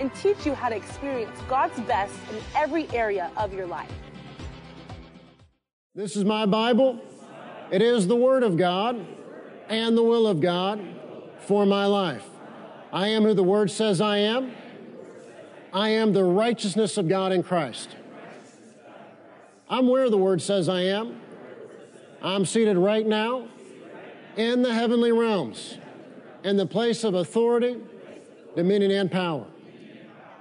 and teach you how to experience God's best in every area of your life. This is my Bible. It is the Word of God and the will of God for my life. I am who the Word says I am. I am the righteousness of God in Christ. I'm where the Word says I am. I'm seated right now in the heavenly realms, in the place of authority, dominion, and power.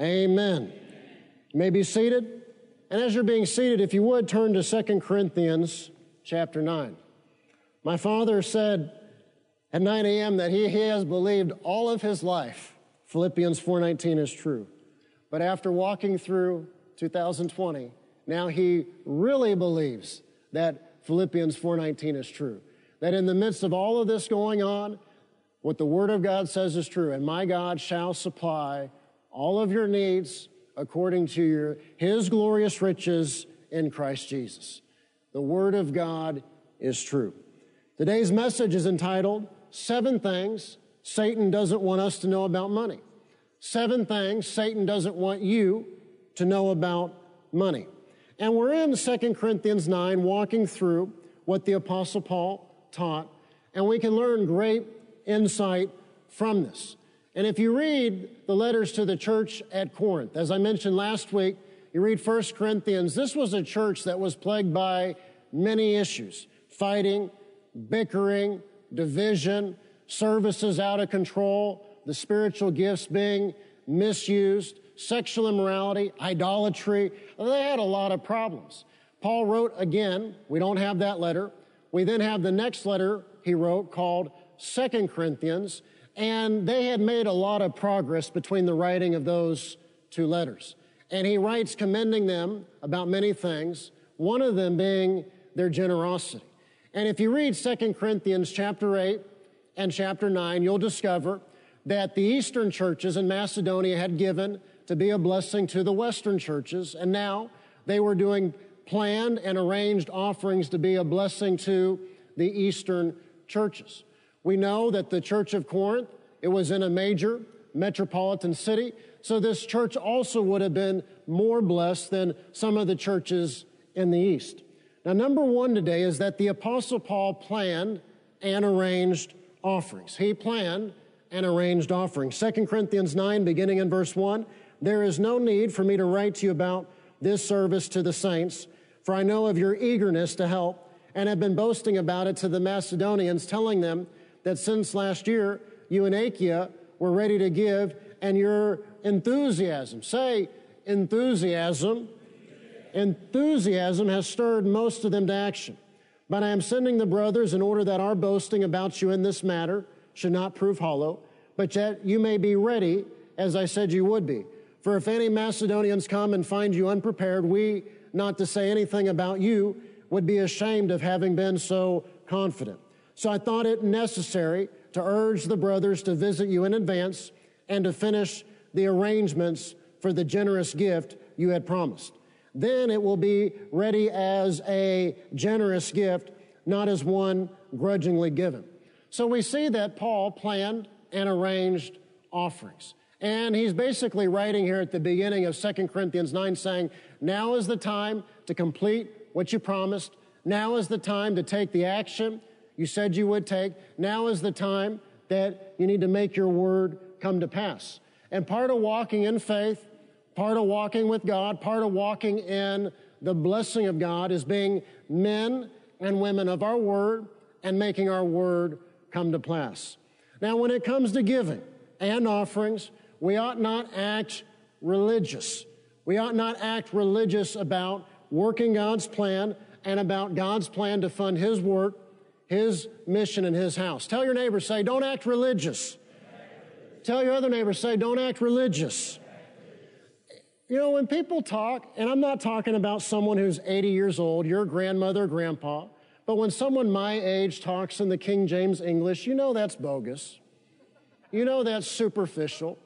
Amen. You may be seated. And as you're being seated, if you would turn to 2 Corinthians chapter 9. My father said at 9 a.m. that he, he has believed all of his life Philippians 4:19 is true. But after walking through 2020, now he really believes that Philippians 4:19 is true. That in the midst of all of this going on, what the word of God says is true, and my God shall supply all of your needs according to your his glorious riches in Christ Jesus. The word of God is true. Today's message is entitled Seven Things Satan Doesn't Want Us to Know About Money. Seven things Satan doesn't want you to know about money. And we're in 2 Corinthians 9 walking through what the Apostle Paul taught, and we can learn great insight from this. And if you read the letters to the church at Corinth, as I mentioned last week, you read 1 Corinthians, this was a church that was plagued by many issues fighting, bickering, division, services out of control, the spiritual gifts being misused, sexual immorality, idolatry. They had a lot of problems. Paul wrote again, we don't have that letter. We then have the next letter he wrote called Second Corinthians, and they had made a lot of progress between the writing of those two letters. And he writes commending them about many things, one of them being their generosity. And if you read Second Corinthians chapter 8 and chapter 9, you'll discover that the Eastern churches in Macedonia had given to be a blessing to the Western churches, and now they were doing planned and arranged offerings to be a blessing to the Eastern churches. We know that the Church of Corinth, it was in a major metropolitan city, so this church also would have been more blessed than some of the churches in the East. Now, number one today is that the Apostle Paul planned and arranged offerings. He planned and arranged offerings. 2 Corinthians 9, beginning in verse 1 There is no need for me to write to you about this service to the saints, for I know of your eagerness to help, and have been boasting about it to the Macedonians, telling them that since last year you and Achaia were ready to give, and your enthusiasm, say enthusiasm, enthusiasm has stirred most of them to action. But I am sending the brothers in order that our boasting about you in this matter should not prove hollow, but that you may be ready as I said you would be. For if any Macedonians come and find you unprepared, we, not to say anything about you, would be ashamed of having been so confident. So I thought it necessary to urge the brothers to visit you in advance and to finish the arrangements for the generous gift you had promised. Then it will be ready as a generous gift, not as one grudgingly given. So we see that Paul planned and arranged offerings. And he's basically writing here at the beginning of 2 Corinthians 9 saying, Now is the time to complete what you promised. Now is the time to take the action you said you would take. Now is the time that you need to make your word come to pass. And part of walking in faith, Part of walking with God, part of walking in the blessing of God is being men and women of our word and making our word come to pass. Now, when it comes to giving and offerings, we ought not act religious. We ought not act religious about working God's plan and about God's plan to fund His work, His mission, and His house. Tell your neighbor, say, don't act religious. Tell your other neighbor, say, don't act religious. You know, when people talk, and I'm not talking about someone who's 80 years old, your grandmother, grandpa, but when someone my age talks in the King James English, you know that's bogus. You know that's superficial.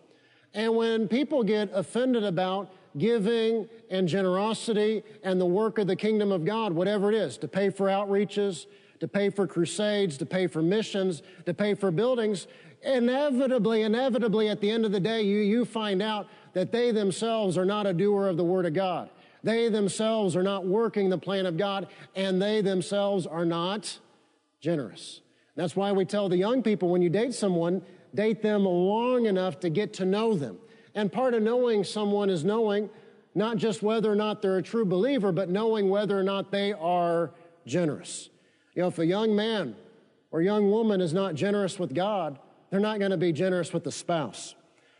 And when people get offended about giving and generosity and the work of the kingdom of God, whatever it is, to pay for outreaches, to pay for crusades, to pay for missions, to pay for buildings, inevitably, inevitably, at the end of the day, you, you find out that they themselves are not a doer of the Word of God. They themselves are not working the plan of God, and they themselves are not generous. That's why we tell the young people when you date someone, date them long enough to get to know them. And part of knowing someone is knowing not just whether or not they're a true believer, but knowing whether or not they are generous. You know, if a young man or young woman is not generous with God, they're not going to be generous with the spouse.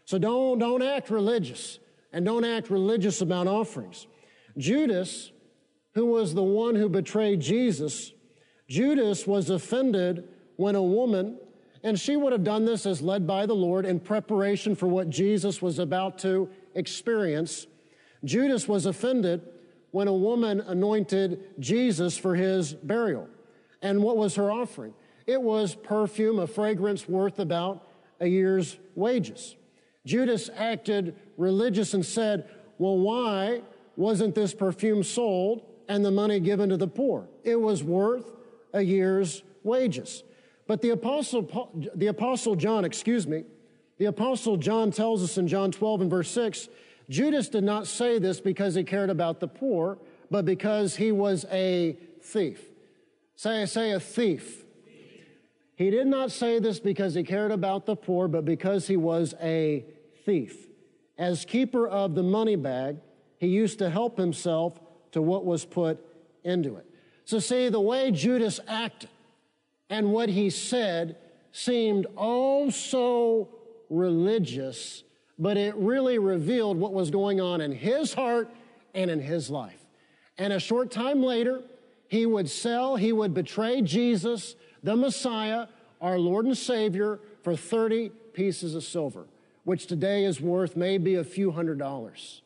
So don't, don't act religious and don't act religious about offerings. Judas, who was the one who betrayed Jesus, Judas was offended when a woman, and she would have done this as led by the Lord in preparation for what Jesus was about to experience. Judas was offended when a woman anointed Jesus for his burial. And what was her offering? It was perfume, a fragrance worth about a year's wages. Judas acted religious and said, Well, why wasn't this perfume sold and the money given to the poor? It was worth a year's wages. But the apostle, the apostle John, excuse me, the apostle John tells us in John 12 and verse 6, Judas did not say this because he cared about the poor, but because he was a thief. Say, say a thief. He did not say this because he cared about the poor, but because he was a thief. As keeper of the money bag, he used to help himself to what was put into it. So, see, the way Judas acted and what he said seemed oh so religious, but it really revealed what was going on in his heart and in his life. And a short time later, he would sell, he would betray Jesus, the Messiah, our Lord and Savior, for 30 pieces of silver which today is worth maybe a few hundred dollars.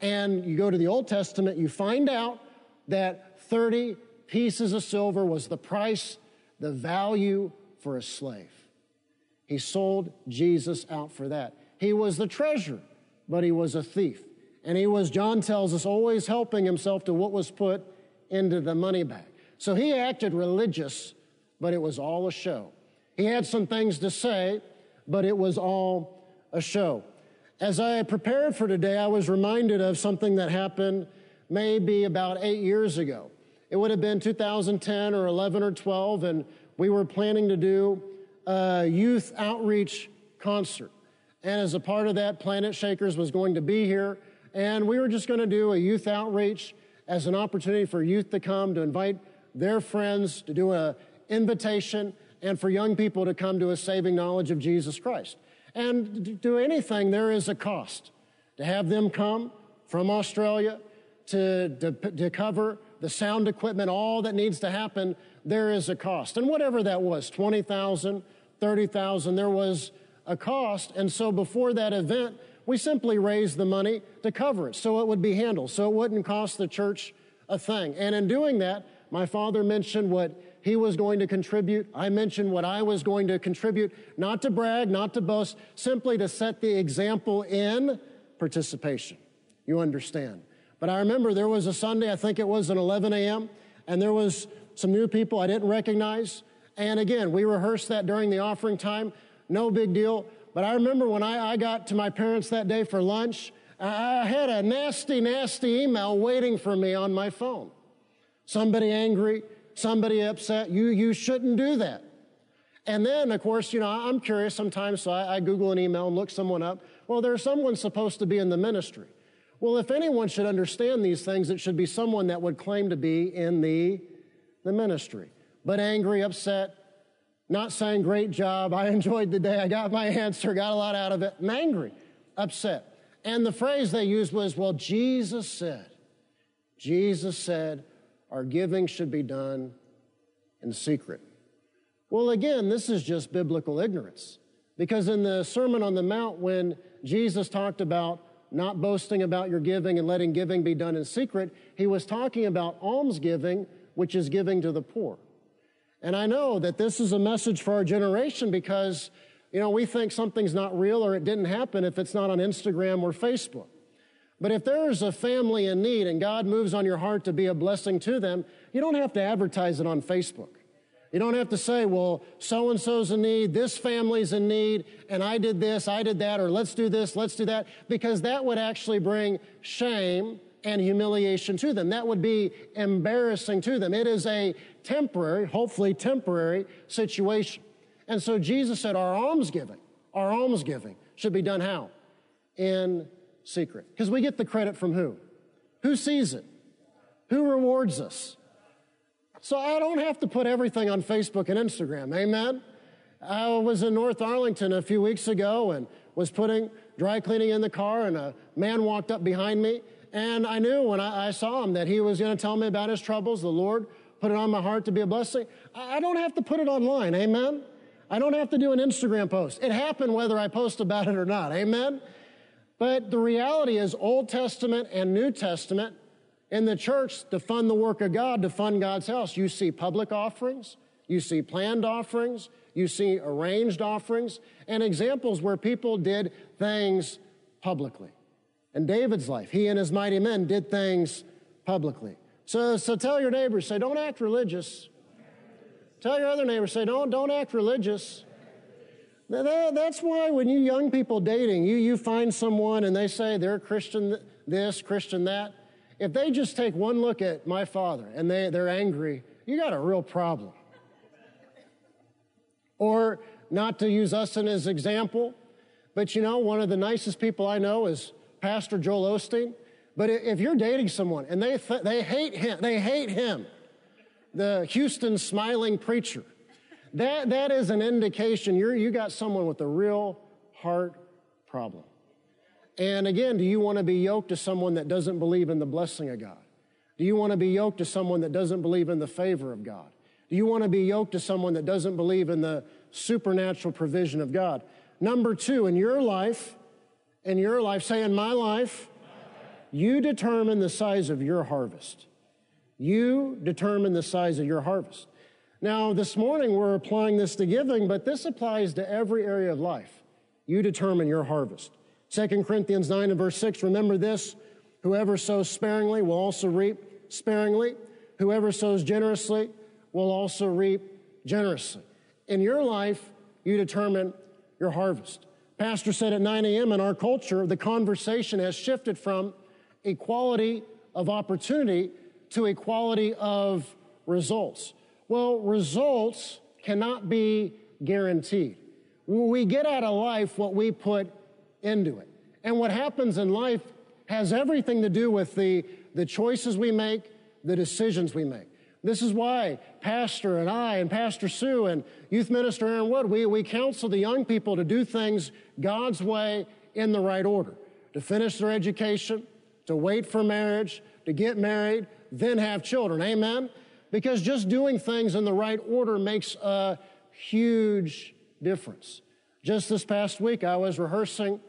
And you go to the Old Testament, you find out that 30 pieces of silver was the price, the value for a slave. He sold Jesus out for that. He was the treasure, but he was a thief. And he was, John tells us, always helping himself to what was put into the money bag. So he acted religious, but it was all a show. He had some things to say, but it was all a show. As I prepared for today, I was reminded of something that happened maybe about eight years ago. It would have been 2010 or 11 or 12, and we were planning to do a youth outreach concert. And as a part of that, Planet Shakers was going to be here, and we were just going to do a youth outreach as an opportunity for youth to come, to invite their friends, to do an invitation, and for young people to come to a saving knowledge of Jesus Christ. And to do anything, there is a cost. To have them come from Australia to, to, to cover the sound equipment, all that needs to happen, there is a cost. And whatever that was, 20,000, 30,000, there was a cost. And so before that event, we simply raised the money to cover it so it would be handled, so it wouldn't cost the church a thing. And in doing that, my father mentioned what he was going to contribute. I mentioned what I was going to contribute, not to brag, not to boast, simply to set the example in participation. You understand. But I remember there was a Sunday, I think it was at 11 a.m., and there was some new people I didn't recognize. And again, we rehearsed that during the offering time. No big deal. But I remember when I, I got to my parents that day for lunch, I had a nasty, nasty email waiting for me on my phone. Somebody angry, somebody upset. You, you shouldn't do that. And then, of course, you know, I'm curious sometimes, so I, I, Google an email and look someone up. Well, there's someone supposed to be in the ministry. Well, if anyone should understand these things, it should be someone that would claim to be in the, the ministry, but angry, upset, not saying, Great job, I enjoyed the day, I got my answer, got a lot out of it, and angry, upset. And the phrase they used was, Well, Jesus said, Jesus said, our giving should be done in secret. Well, again, this is just biblical ignorance. Because in the Sermon on the Mount, when Jesus talked about not boasting about your giving and letting giving be done in secret, he was talking about almsgiving, which is giving to the poor. And I know that this is a message for our generation because, you know, we think something's not real or it didn't happen if it's not on Instagram or Facebook. But if there's a family in need and God moves on your heart to be a blessing to them, you don't have to advertise it on Facebook. You don't have to say, well, so and so's in need, this family's in need, and I did this, I did that, or let's do this, let's do that, because that would actually bring shame and humiliation to them. That would be embarrassing to them. It is a temporary, hopefully temporary situation. And so Jesus said, our almsgiving, our almsgiving should be done how? In secret. Because we get the credit from who? Who sees it? Who rewards us? So I don't have to put everything on Facebook and Instagram. Amen? I was in North Arlington a few weeks ago and was putting dry cleaning in the car, and a man walked up behind me. And I knew when I, I saw him that he was going to tell me about his troubles. The Lord put it on my heart to be a blessing. I don't have to put it online. Amen? I don't have to do an Instagram post. It happened whether I post about it or not. Amen? But the reality is, Old Testament and New Testament in the church to fund the work of God, to fund God's house, you see public offerings, you see planned offerings, you see arranged offerings, and examples where people did things publicly. In David's life, he and his mighty men did things publicly. So, so tell your neighbors, say, don't act religious. Tell your other neighbors, say, don't, don't act religious. That, that's why when you young people dating, you, you find someone and they say they're Christian this, Christian that. If they just take one look at my father and they, they're angry, you got a real problem. Or not to use us as an example, but you know, one of the nicest people I know is Pastor Joel Osteen. But if you're dating someone and they, th- they hate him, they hate him, the Houston smiling preacher, that, that is an indication you're, you got someone with a real heart problem. And again, do you want to be yoked to someone that doesn't believe in the blessing of God? Do you want to be yoked to someone that doesn't believe in the favor of God? Do you want to be yoked to someone that doesn't believe in the supernatural provision of God? Number two, in your life, in your life, say in my life, you determine the size of your harvest. You determine the size of your harvest. Now, this morning we're applying this to giving, but this applies to every area of life. You determine your harvest. 2 Corinthians 9 and verse 6, remember this whoever sows sparingly will also reap sparingly, whoever sows generously will also reap generously. In your life, you determine your harvest. Pastor said at 9 a.m. in our culture, the conversation has shifted from equality of opportunity to equality of results. Well, results cannot be guaranteed. We get out of life what we put into it. And what happens in life has everything to do with the, the choices we make, the decisions we make. This is why Pastor and I and Pastor Sue and Youth Minister Aaron Wood, we, we counsel the young people to do things God's way in the right order. To finish their education, to wait for marriage, to get married, then have children. Amen? because just doing things in the right order makes a huge difference. Just this past week, I was rehearsing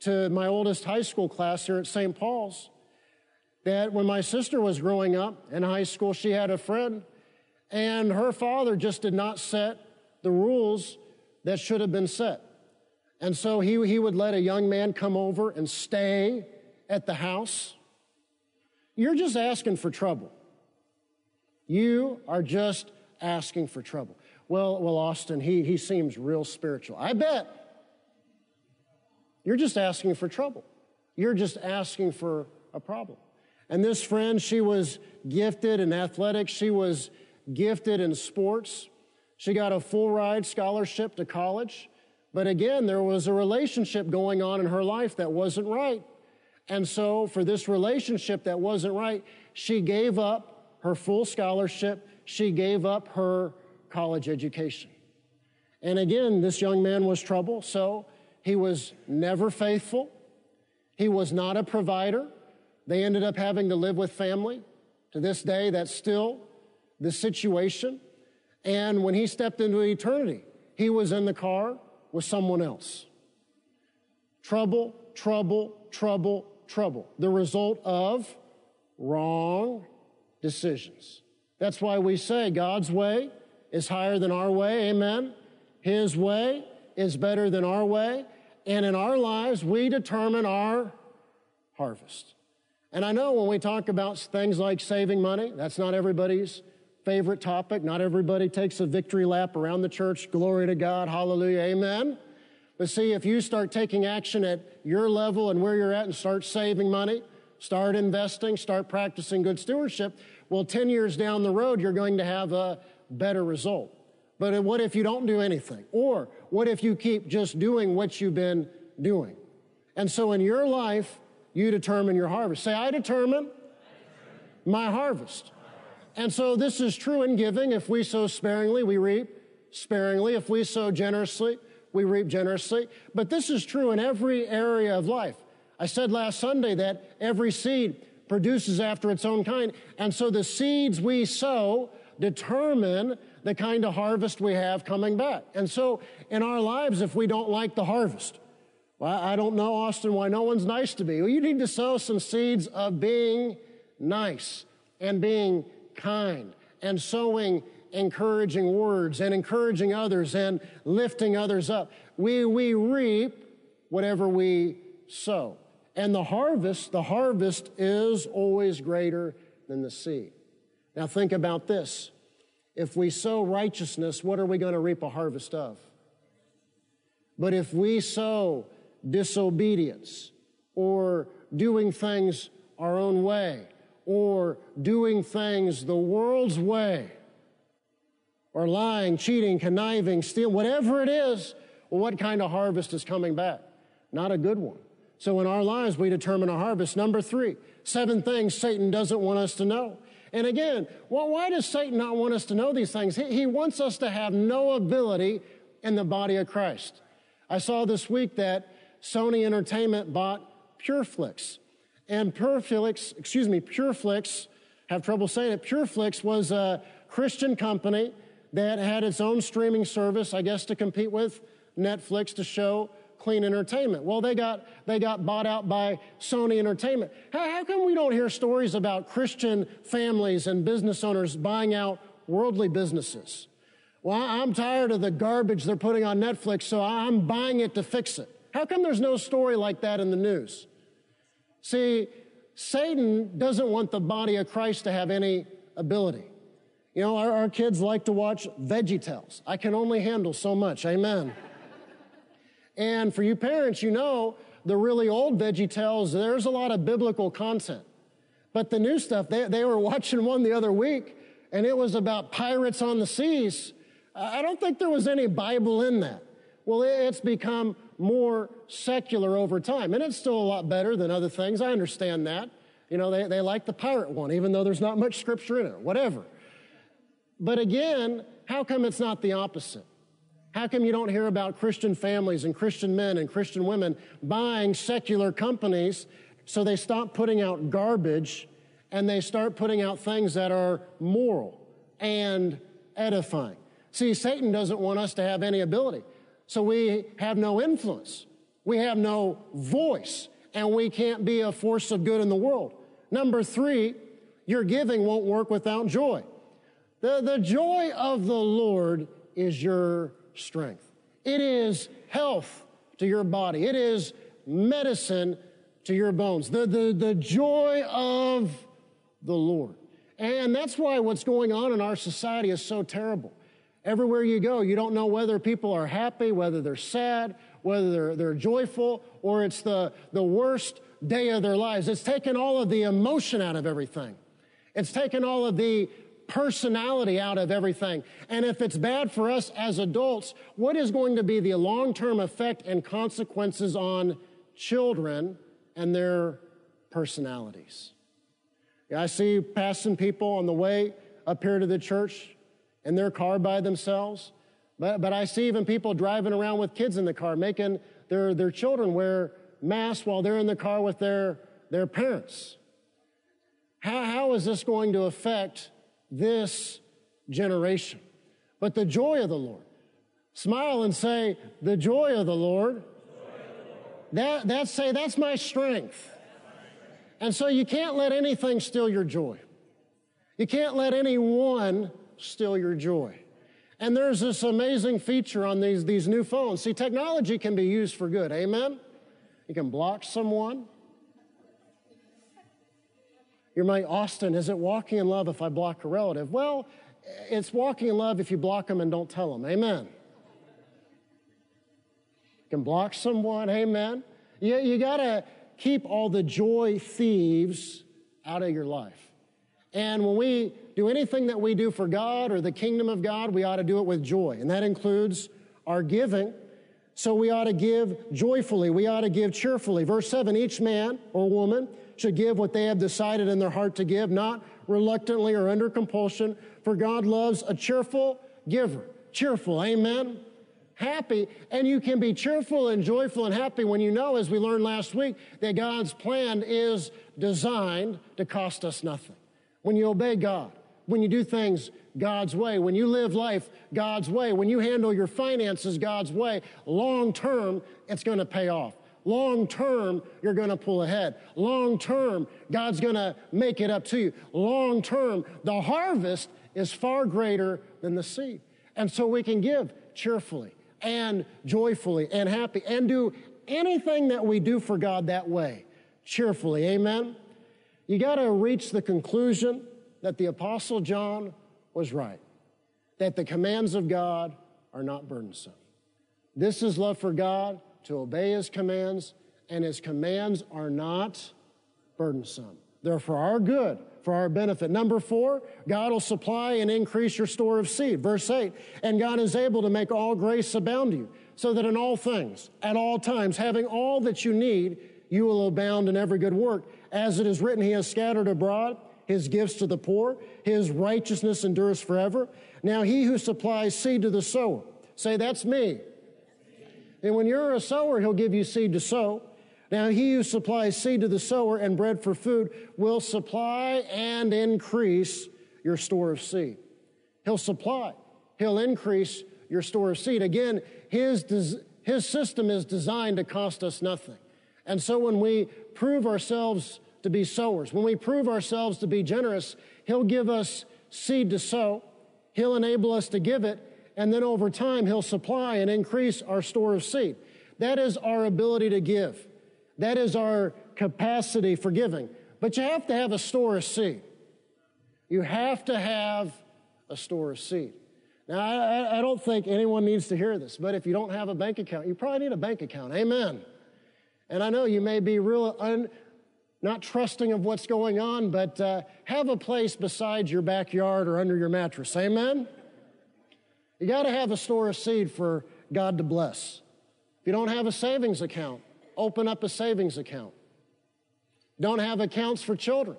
to my oldest high school class here at St. Paul's that when my sister was growing up in high school, she had a friend, and her father just did not set the rules that should have been set. And so he, he would let a young man come over and stay at the house. You're just asking for trouble. You are just asking for trouble. Well, well, Austin, he, he seems real spiritual. I bet. You're just asking for trouble. You're just asking for a problem. And this friend, she was gifted in athletics. She was gifted in sports. She got a full ride scholarship to college. But again, there was a relationship going on in her life that wasn't right. And so, for this relationship that wasn't right, she gave up her full scholarship, she gave up her college education. And again, this young man was trouble, so he was never faithful. He was not a provider. They ended up having to live with family. To this day, that's still the situation. And when he stepped into eternity, he was in the car with someone else. Trouble, trouble, trouble, trouble. The result of wrong decisions. That's why we say God's way is higher than our way. Amen. His way is better than our way. And in our lives, we determine our harvest. And I know when we talk about things like saving money, that's not everybody's favorite topic. Not everybody takes a victory lap around the church. Glory to God. Hallelujah. Amen. But see, if you start taking action at your level and where you're at and start saving money, start investing, start practicing good stewardship, well, 10 years down the road, you're going to have a better result. But what if you don't do anything? Or what if you keep just doing what you've been doing? And so in your life, you determine your harvest. Say, I determine my harvest. And so this is true in giving. If we sow sparingly, we reap sparingly. If we sow generously, we reap generously. But this is true in every area of life. I said last Sunday that every seed produces after its own kind. And so the seeds we sow determine the kind of harvest we have coming back. And so in our lives, if we don't like the harvest, well, I don't know, Austin, why no one's nice to me. Well, you need to sow some seeds of being nice and being kind and sowing encouraging words and encouraging others and lifting others up. We, we reap whatever we sow. And the harvest, the harvest is always greater than the seed. Now think about this. If we sow righteousness, what are we going to reap a harvest of? But if we sow disobedience or doing things our own way or doing things the world's way or lying, cheating, conniving, stealing, whatever it is, well, what kind of harvest is coming back? Not a good one. So in our lives, we determine a harvest. Number three, seven things Satan doesn't want us to know. And again, well, why does Satan not want us to know these things? He, he wants us to have no ability in the body of Christ. I saw this week that Sony Entertainment bought PureFlix. And PureFlix, excuse me, PureFlix, have trouble saying it, PureFlix was a Christian company that had its own streaming service, I guess, to compete with Netflix to show clean entertainment. Well, they got, they got bought out by Sony Entertainment. How, how come we don't hear stories about Christian families and business owners buying out worldly businesses? Well, I'm tired of the garbage they're putting on Netflix, so I'm buying it to fix it. How come there's no story like that in the news? See, Satan doesn't want the body of Christ to have any ability. You know, our, our kids like to watch Veggie Tales. I can only handle so much. Amen. and for you parents, you know, the really old Veggie Tales, there's a lot of biblical content. But the new stuff, they, they were watching one the other week, and it was about pirates on the seas. I don't think there was any Bible in that. Well, it's become more secular over time, and it's still a lot better than other things. I understand that. You know, they, they like the pirate one, even though there's not much scripture in it, whatever. But again, how come it's not the opposite? How come you don't hear about Christian families and Christian men and Christian women buying secular companies so they stop putting out garbage and they start putting out things that are moral and edifying? See, Satan doesn't want us to have any ability. So we have no influence. We have no voice and we can't be a force of good in the world. Number three, your giving won't work without joy. The, the joy of the Lord is your strength. It is health to your body. It is medicine to your bones. The, the, the joy of the Lord. And that's why what's going on in our society is so terrible. Everywhere you go, you don't know whether people are happy, whether they're sad, whether they're, they're joyful, or it's the, the worst day of their lives. It's taken all of the emotion out of everything. It's taken all of the personality out of everything. And if it's bad for us as adults, what is going to be the long term effect and consequences on children and their personalities. I see passing people on the way up here to the church in their car by themselves. But, but I see even people driving around with kids in the car, making their, their children wear masks while they're in the car with their, their parents. How, how is this going to affect this generation? But the joy of the Lord. Smile and say, The joy of the Lord. That, that say, that's my strength. And so you can't let anything steal your joy. You can't let anyone steal your joy. And there's this amazing feature on these, these new phones. See, technology can be used for good. Amen? You can block someone. You're like, Austin, is it walking in love if I block a relative? Well, it's walking in love if you block them and don't tell them. Amen. You can block someone. Amen. You, you got to keep all the joy thieves out of your life. And when we do anything that we do for God or the kingdom of God, we ought to do it with joy. And that includes our giving. So we ought to give joyfully. We ought to give cheerfully. Verse 7 each man or woman should give what they have decided in their heart to give, not reluctantly or under compulsion, for God loves a cheerful giver. Cheerful, amen? Happy. And you can be cheerful and joyful and happy when you know, as we learned last week, that God's plan is designed to cost us nothing when you obey God, when you do things God's way, when you live life God's way, when you handle your finances God's way, long term, it's going to pay off. Long term, you're going to pull ahead. Long term, God's going to make it up to you. Long term, the harvest is far greater than the seed. And so we can give cheerfully and joyfully and happy and do anything that we do for God that way cheerfully. Amen you got to reach the conclusion that the Apostle John was right, that the commands of God are not burdensome. This is love for God, to obey His commands, and His commands are not burdensome. They're for our good, for our benefit. Number four, God will supply and increase your store of seed. Verse 8, and God is able to make all grace abound to you, so that in all things, at all times, having all that you need, you will abound in every good work. As it is written, He has scattered abroad His gifts to the poor, His righteousness endures forever. Now, He who supplies seed to the sower, say, That's me. And when you're a sower, He'll give you seed to sow. Now, He who supplies seed to the sower and bread for food will supply and increase your store of seed. He'll supply, He'll increase your store of seed. Again, His, his system is designed to cost us nothing. And so when we prove ourselves to be sowers, when we prove ourselves to be generous, He'll give us seed to sow, He'll enable us to give it, and then over time, He'll supply and increase our store of seed. That is our ability to give. That is our capacity for giving. But you have to have a store of seed. You have to have a store of seed. Now, I, I, don't think anyone needs to hear this, but if you don't have a bank account, you probably need a bank account. Amen. And I know you may be real un, not trusting of what's going on, but uh, have a place beside your backyard or under your mattress. Amen? You got to have a store of seed for God to bless. If you don't have a savings account, open up a savings account. Don't have accounts for children,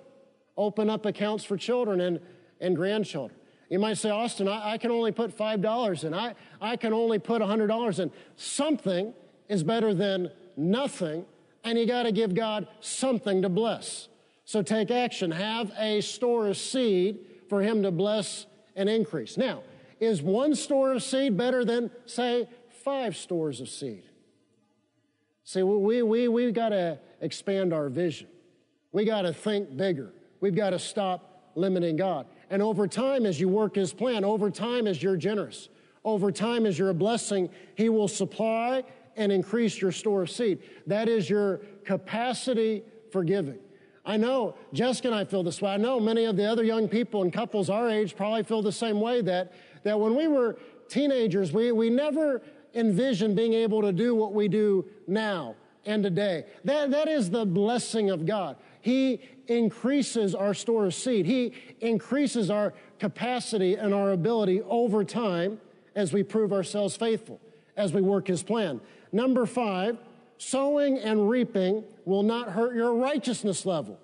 open up accounts for children and, and grandchildren. You might say, Austin, I, I can only put $5 in. I, I can only put $100 in. Something is better than nothing, and you got to give God something to bless. So take action. Have a store of seed for Him to bless and increase. Now, is one store of seed better than, say, five stores of seed? See, we, we, we got to expand our vision. We got to think bigger. We've got to stop limiting God. And over time, as you work His plan, over time, as you're generous, over time, as you're a blessing, He will supply and increase your store of seed. That is your capacity for giving. I know Jessica and I feel this way. I know many of the other young people and couples our age probably feel the same way that, that when we were teenagers, we, we never envisioned being able to do what we do now and today. That, that is the blessing of God. He increases our store of seed. He increases our capacity and our ability over time as we prove ourselves faithful, as we work His plan. Number five, Sowing and reaping will not hurt your righteousness level.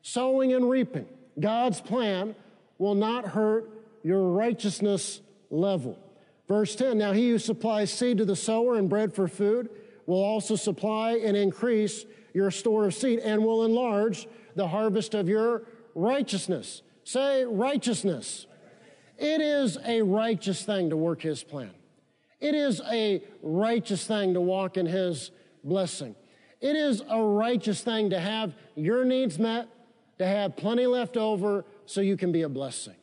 Sowing and reaping, God's plan will not hurt your righteousness level. Verse 10 Now he who supplies seed to the sower and bread for food will also supply and increase your store of seed and will enlarge the harvest of your righteousness. Say righteousness. It is a righteous thing to work his plan. It is a righteous thing to walk in his blessing. It is a righteous thing to have your needs met, to have plenty left over so you can be a blessing.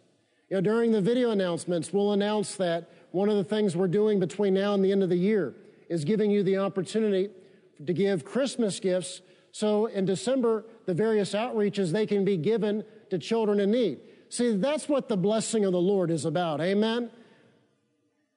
You know, during the video announcements, we'll announce that one of the things we're doing between now and the end of the year is giving you the opportunity to give Christmas gifts. So in December, the various outreaches, they can be given to children in need. See, that's what the blessing of the Lord is about. Amen.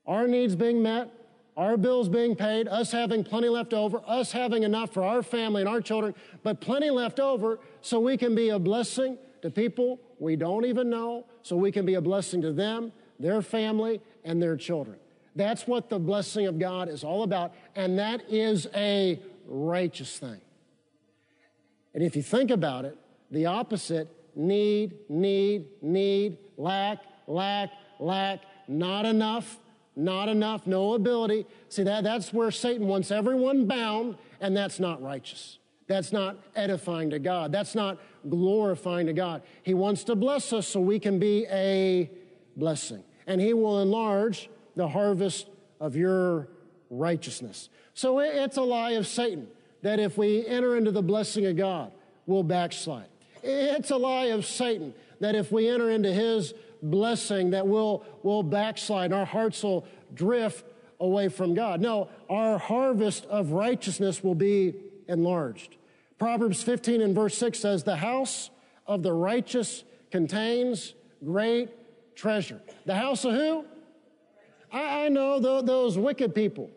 Our needs being met, our bills being paid, us having plenty left over, us having enough for our family and our children, but plenty left over so we can be a blessing to people we don't even know, so we can be a blessing to them, their family, and their children. That's what the blessing of God is all about, and that is a righteous thing. And if you think about it, the opposite need, need, need, lack, lack, lack, not enough, not enough, no ability. See, that, that's where Satan wants everyone bound, and that's not righteous. That's not edifying to God. That's not glorifying to God. He wants to bless us so we can be a blessing. And He will enlarge the harvest of your righteousness. So it's a lie of Satan that if we enter into the blessing of God, we'll backslide. It's a lie of Satan that if we enter into his blessing that we'll, we'll backslide, our hearts will drift away from God. No, our harvest of righteousness will be enlarged. Proverbs 15 and verse 6 says, The house of the righteous contains great treasure. The house of who? I, I know th- those wicked people.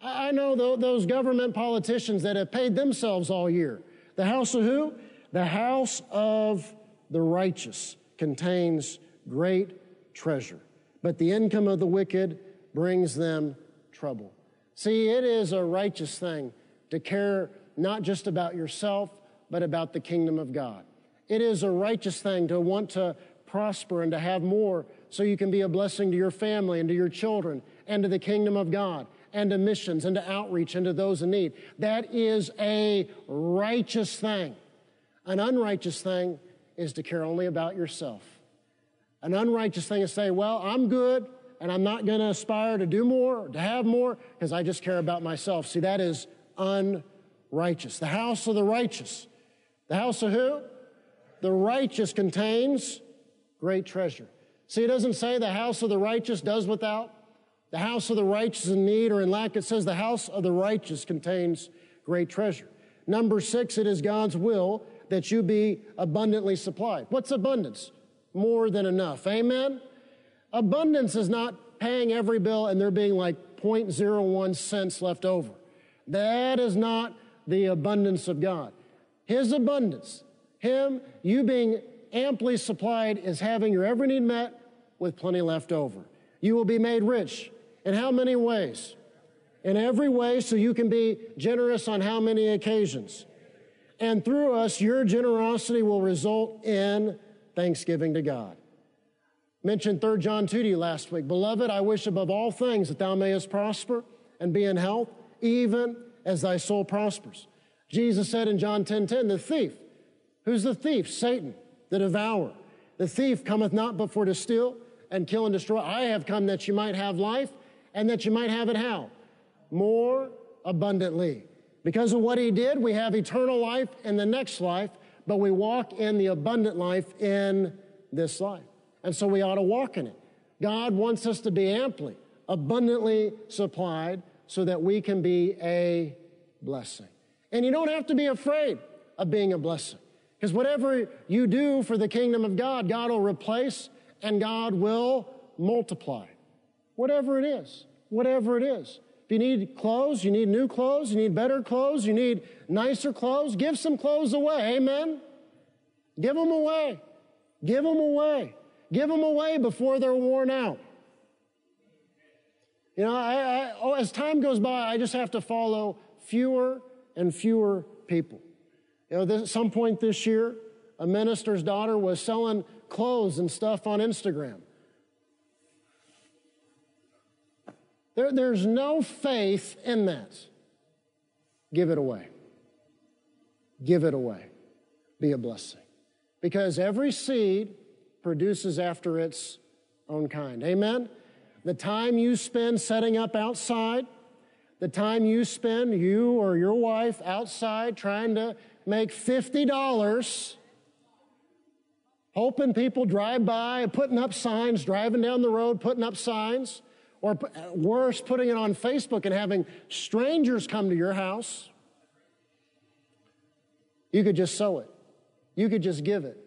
I, I know th- those government politicians that have paid themselves all year. The house of who? The house of the righteous contains great treasure, but the income of the wicked brings them trouble. See, it is a righteous thing to care not just about yourself, but about the kingdom of God. It is a righteous thing to want to prosper and to have more so you can be a blessing to your family and to your children and to the kingdom of God and to missions and to outreach and to those in need. That is a righteous thing. An unrighteous thing is to care only about yourself. An unrighteous thing is to say, well, I'm good and I'm not going to aspire to do more, or to have more, because I just care about myself. See, that is unrighteous. The house of the righteous. The house of who? The righteous contains great treasure. See, it doesn't say the house of the righteous does without. The house of the righteous in need or in lack. It says the house of the righteous contains great treasure. Number six, it is God's will that you be abundantly supplied. What's abundance? More than enough. Amen? Abundance is not paying every bill and there being like 0.01 cents left over. That is not the abundance of God. His abundance, Him, you being amply supplied, is having your every need met with plenty left over. You will be made rich. In how many ways? In every way, so you can be generous on how many occasions? And through us, your generosity will result in thanksgiving to God. Mentioned 3 John 2 to you last week. Beloved, I wish above all things that thou mayest prosper and be in health, even as thy soul prospers. Jesus said in John 10 10, the thief. Who's the thief? Satan, the devourer. The thief cometh not but for to steal and kill and destroy. I have come that you might have life and that you might have it how? More abundantly. Because of what he did, we have eternal life in the next life, but we walk in the abundant life in this life. And so we ought to walk in it. God wants us to be amply, abundantly supplied so that we can be a blessing. And you don't have to be afraid of being a blessing. Because whatever you do for the kingdom of God, God will replace and God will multiply. Whatever it is, whatever it is. If you need clothes, you need new clothes, you need better clothes, you need nicer clothes, give some clothes away. Amen? Give them away. Give them away. Give them away before they're worn out. You know, I, I, oh, as time goes by, I just have to follow fewer and fewer people. You know, this, at some point this year, a minister's daughter was selling clothes and stuff on Instagram. There, there's no faith in that. Give it away. Give it away. Be a blessing. Because every seed produces after its own kind. Amen? The time you spend setting up outside, the time you spend, you or your wife, outside trying to make $50, hoping people drive by, putting up signs, driving down the road, putting up signs, or uh, worse, putting it on Facebook and having strangers come to your house. You could just sow it. You could just give it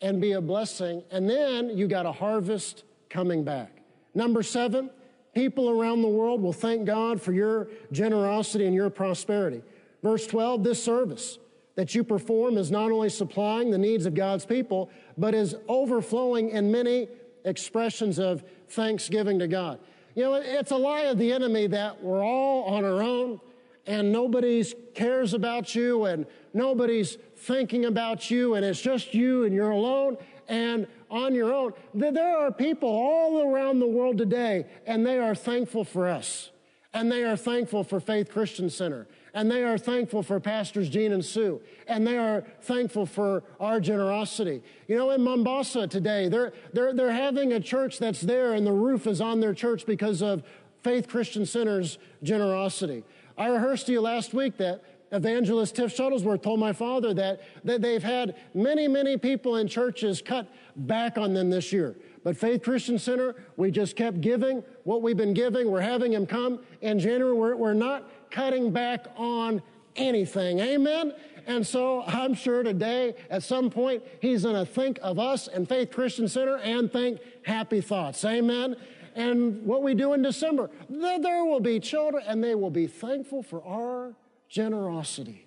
and be a blessing. And then you got a harvest coming back. Number seven, people around the world will thank God for your generosity and your prosperity. Verse 12, this service that you perform is not only supplying the needs of God's people, but is overflowing in many expressions of thanksgiving to God. You know, it's a lie of the enemy that we're all on our own and nobody cares about you and nobody's thinking about you and it's just you and you're alone and on your own. There are people all around the world today, and they are thankful for us. And they are thankful for Faith Christian Center. And they are thankful for Pastors Gene and Sue. And they are thankful for our generosity. You know, in Mombasa today, they're, they're, they're having a church that's there and the roof is on their church because of Faith Christian Center's generosity. I rehearsed to you last week that evangelist Tiff Shuttlesworth told my father that, that they've had many, many people in churches cut back on them this year. But Faith Christian Center, we just kept giving what we've been giving. We're having them come in January. We're, we're not cutting back on anything. Amen? And so I'm sure today, at some point, he's going to think of us and Faith Christian Center and think happy thoughts. Amen? And what we do in December, there will be children and they will be thankful for our generosity.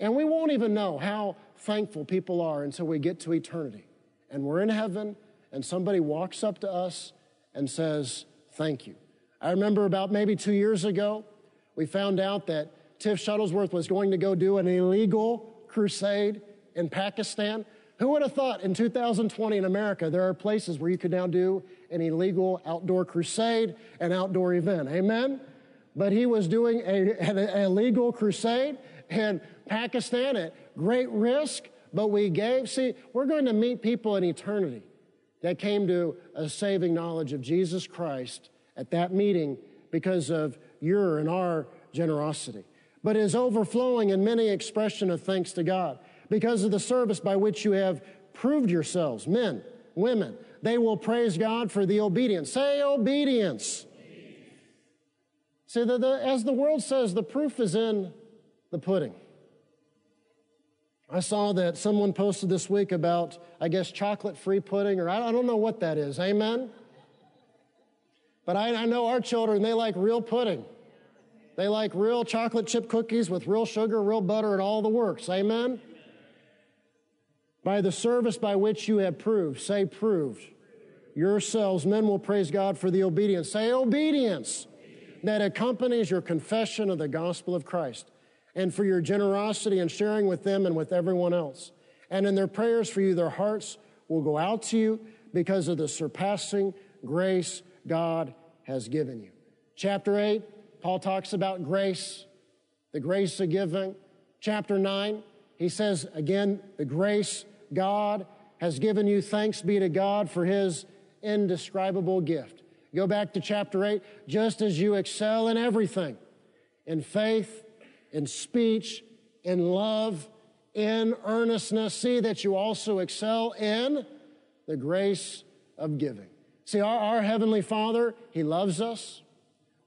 And we won't even know how thankful people are until we get to eternity. And we're in heaven, and somebody walks up to us and says, Thank you. I remember about maybe two years ago, we found out that Tiff Shuttlesworth was going to go do an illegal crusade in Pakistan. Who would have thought in 2020 in America there are places where you could now do an illegal outdoor crusade, an outdoor event? Amen? but he was doing a, an illegal crusade in Pakistan at great risk, but we gave. See, we're going to meet people in eternity that came to a saving knowledge of Jesus Christ at that meeting because of your and our generosity. But is overflowing in many expression of thanks to God because of the service by which you have proved yourselves, men, women. They will praise God for the obedience. Say obedience. See, the, the, as the world says, the proof is in the pudding. I saw that someone posted this week about, I guess, chocolate free pudding, or I, don't know what that is. Amen? But I, I know our children, they like real pudding. They like real chocolate chip cookies with real sugar, real butter, and all the works. Amen? By the service by which you have proved, say proved, yourselves, men will praise God for the obedience. Say obedience that accompanies your confession of the gospel of Christ and for your generosity and sharing with them and with everyone else. And in their prayers for you, their hearts will go out to you because of the surpassing grace God has given you. Chapter 8, Paul talks about grace, the grace of giving. Chapter 9, he says again, the grace God has given you. Thanks be to God for his indescribable gift. Go back to chapter 8. Just as you excel in everything, in faith, in speech, in love, in earnestness, see that you also excel in the grace of giving. See, our, our Heavenly Father, He loves us.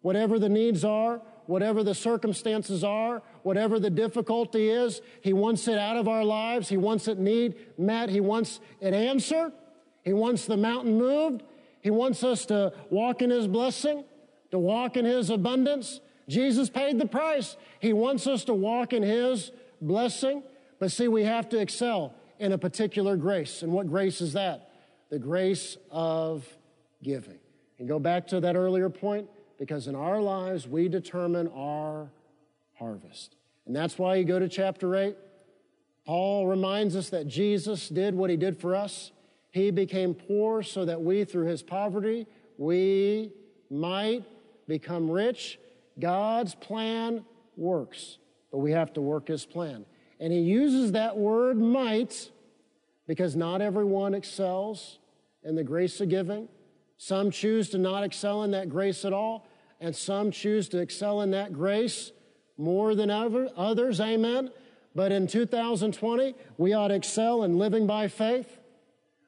Whatever the needs are, whatever the circumstances are, whatever the difficulty is, He wants it out of our lives. He wants it need met. He wants it answered. He wants the mountain moved. He wants us to walk in His blessing, to walk in His abundance. Jesus paid the price. He wants us to walk in His blessing. But see, we have to excel in a particular grace. And what grace is that? The grace of giving. And go back to that earlier point because in our lives, we determine our harvest. And that's why you go to chapter 8. Paul reminds us that Jesus did what he did for us. He became poor so that we, through his poverty, we might become rich. God's plan works, but we have to work his plan. And he uses that word might because not everyone excels in the grace of giving. Some choose to not excel in that grace at all, and some choose to excel in that grace more than ever, others. Amen. But in 2020, we ought to excel in living by faith.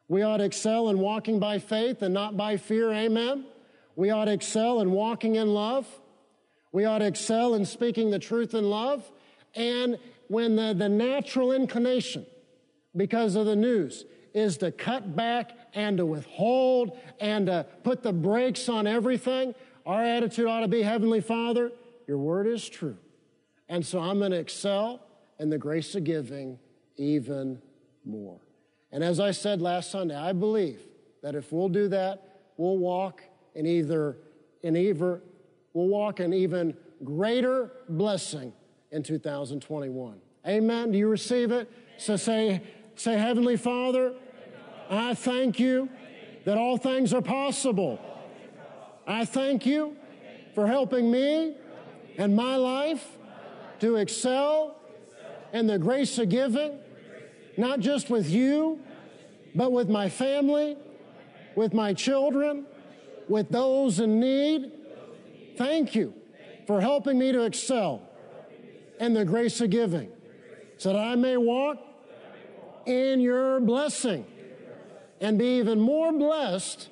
We ought to excel in walking by faith and not by fear. Amen. We ought to excel in walking in love. We ought to excel in speaking the truth in love. And when the, the natural inclination, because of the news, is to cut back and to withhold and to put the brakes on everything, our attitude ought to be Heavenly Father, your word is true. And so I'm going to excel in the grace of giving even more. And as I said last Sunday, I believe that if we'll do that, we'll walk in either, in either, we'll walk in even greater blessing in 2021. Amen. Do you receive it? So say, say, Heavenly Father, I thank you that all things are possible. I thank you for helping me and my life to excel in the grace of giving, not just with you, but with my family, with my children, with those in need. Thank you for helping me to excel in the grace of giving so that I may walk in your blessing and be even more blessed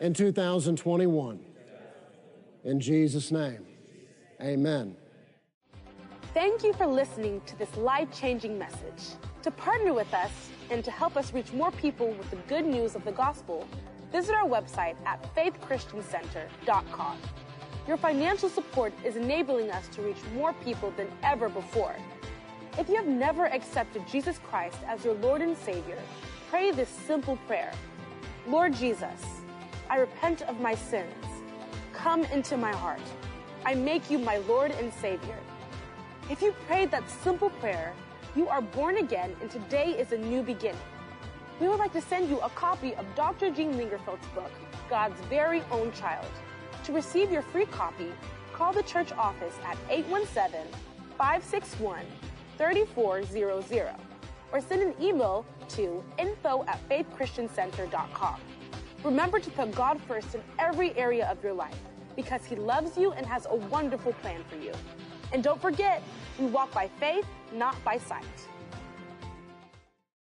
in 2021. In Jesus' name, amen. Thank you for listening to this life changing message. To partner with us and to help us reach more people with the good news of the gospel, visit our website at faithchristiancenter.com. Your financial support is enabling us to reach more people than ever before. If you have never accepted Jesus Christ as your Lord and Savior, pray this simple prayer Lord Jesus, I repent of my sins. Come into my heart. I make you my Lord and Savior. If you prayed that simple prayer, you are born again and today is a new beginning. We would like to send you a copy of Dr. Gene Lingerfelt's book, God's Very Own Child. To receive your free copy, call the church office at 817 561 3400 or send an email to info at faithchristiancenter.com. Remember to put God first in every area of your life because He loves you and has a wonderful plan for you. And don't forget, we walk by faith, not by sight.